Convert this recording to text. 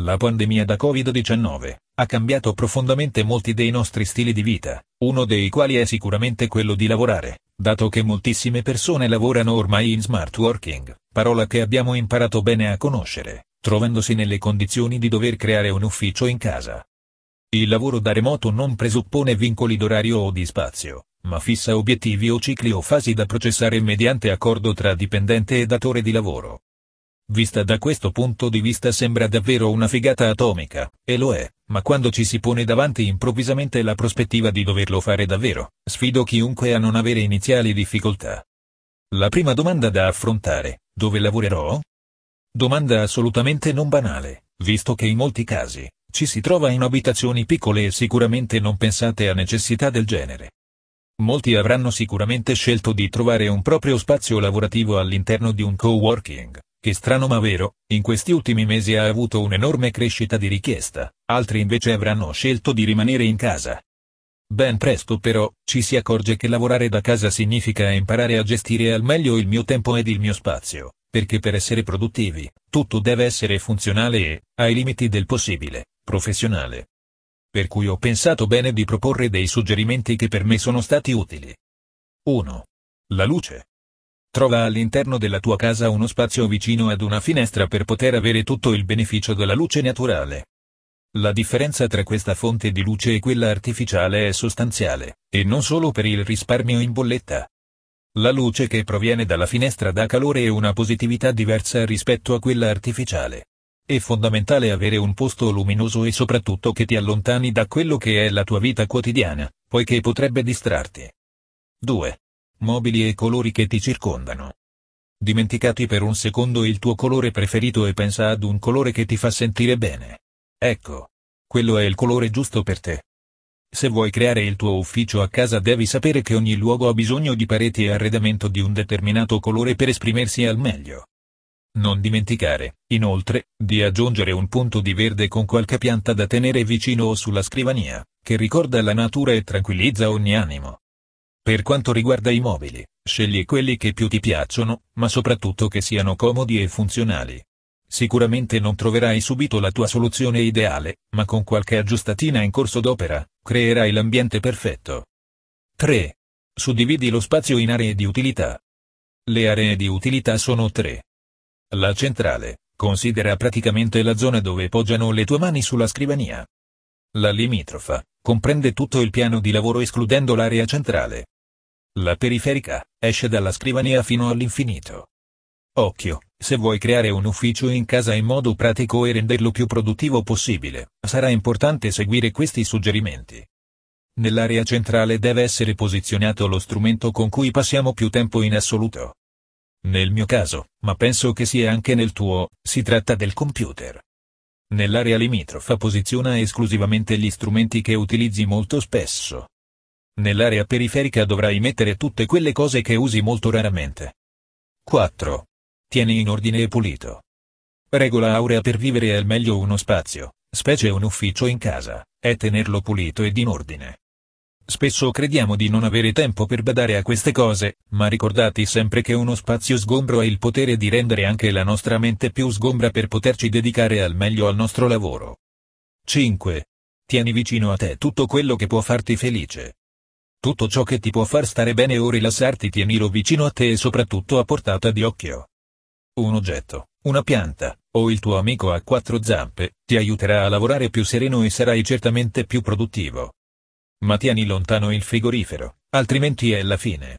La pandemia da Covid-19 ha cambiato profondamente molti dei nostri stili di vita, uno dei quali è sicuramente quello di lavorare, dato che moltissime persone lavorano ormai in smart working, parola che abbiamo imparato bene a conoscere, trovandosi nelle condizioni di dover creare un ufficio in casa. Il lavoro da remoto non presuppone vincoli d'orario o di spazio, ma fissa obiettivi o cicli o fasi da processare mediante accordo tra dipendente e datore di lavoro. Vista da questo punto di vista sembra davvero una figata atomica, e lo è, ma quando ci si pone davanti improvvisamente la prospettiva di doverlo fare davvero, sfido chiunque a non avere iniziali difficoltà. La prima domanda da affrontare, dove lavorerò? Domanda assolutamente non banale, visto che in molti casi, ci si trova in abitazioni piccole e sicuramente non pensate a necessità del genere. Molti avranno sicuramente scelto di trovare un proprio spazio lavorativo all'interno di un coworking, che strano ma vero, in questi ultimi mesi ha avuto un'enorme crescita di richiesta, altri invece avranno scelto di rimanere in casa. Ben presto però, ci si accorge che lavorare da casa significa imparare a gestire al meglio il mio tempo ed il mio spazio, perché per essere produttivi, tutto deve essere funzionale e, ai limiti del possibile, professionale. Per cui ho pensato bene di proporre dei suggerimenti che per me sono stati utili. 1. La luce. Trova all'interno della tua casa uno spazio vicino ad una finestra per poter avere tutto il beneficio della luce naturale. La differenza tra questa fonte di luce e quella artificiale è sostanziale, e non solo per il risparmio in bolletta. La luce che proviene dalla finestra dà calore e una positività diversa rispetto a quella artificiale. È fondamentale avere un posto luminoso e soprattutto che ti allontani da quello che è la tua vita quotidiana, poiché potrebbe distrarti. 2 mobili e colori che ti circondano. Dimenticati per un secondo il tuo colore preferito e pensa ad un colore che ti fa sentire bene. Ecco. Quello è il colore giusto per te. Se vuoi creare il tuo ufficio a casa devi sapere che ogni luogo ha bisogno di pareti e arredamento di un determinato colore per esprimersi al meglio. Non dimenticare, inoltre, di aggiungere un punto di verde con qualche pianta da tenere vicino o sulla scrivania, che ricorda la natura e tranquillizza ogni animo. Per quanto riguarda i mobili, scegli quelli che più ti piacciono, ma soprattutto che siano comodi e funzionali. Sicuramente non troverai subito la tua soluzione ideale, ma con qualche aggiustatina in corso d'opera, creerai l'ambiente perfetto. 3. Suddividi lo spazio in aree di utilità. Le aree di utilità sono tre. La centrale, considera praticamente la zona dove poggiano le tue mani sulla scrivania. La limitrofa, comprende tutto il piano di lavoro escludendo l'area centrale. La periferica, esce dalla scrivania fino all'infinito. Occhio, se vuoi creare un ufficio in casa in modo pratico e renderlo più produttivo possibile, sarà importante seguire questi suggerimenti. Nell'area centrale deve essere posizionato lo strumento con cui passiamo più tempo in assoluto. Nel mio caso, ma penso che sia anche nel tuo, si tratta del computer. Nell'area limitrofa posiziona esclusivamente gli strumenti che utilizzi molto spesso, Nell'area periferica dovrai mettere tutte quelle cose che usi molto raramente. 4. Tieni in ordine e pulito. Regola aurea per vivere al meglio uno spazio, specie un ufficio in casa, è tenerlo pulito ed in ordine. Spesso crediamo di non avere tempo per badare a queste cose, ma ricordati sempre che uno spazio sgombro ha il potere di rendere anche la nostra mente più sgombra per poterci dedicare al meglio al nostro lavoro. 5. Tieni vicino a te tutto quello che può farti felice. Tutto ciò che ti può far stare bene o rilassarti tienilo vicino a te e soprattutto a portata di occhio. Un oggetto, una pianta, o il tuo amico a quattro zampe, ti aiuterà a lavorare più sereno e sarai certamente più produttivo. Ma tieni lontano il frigorifero, altrimenti è la fine.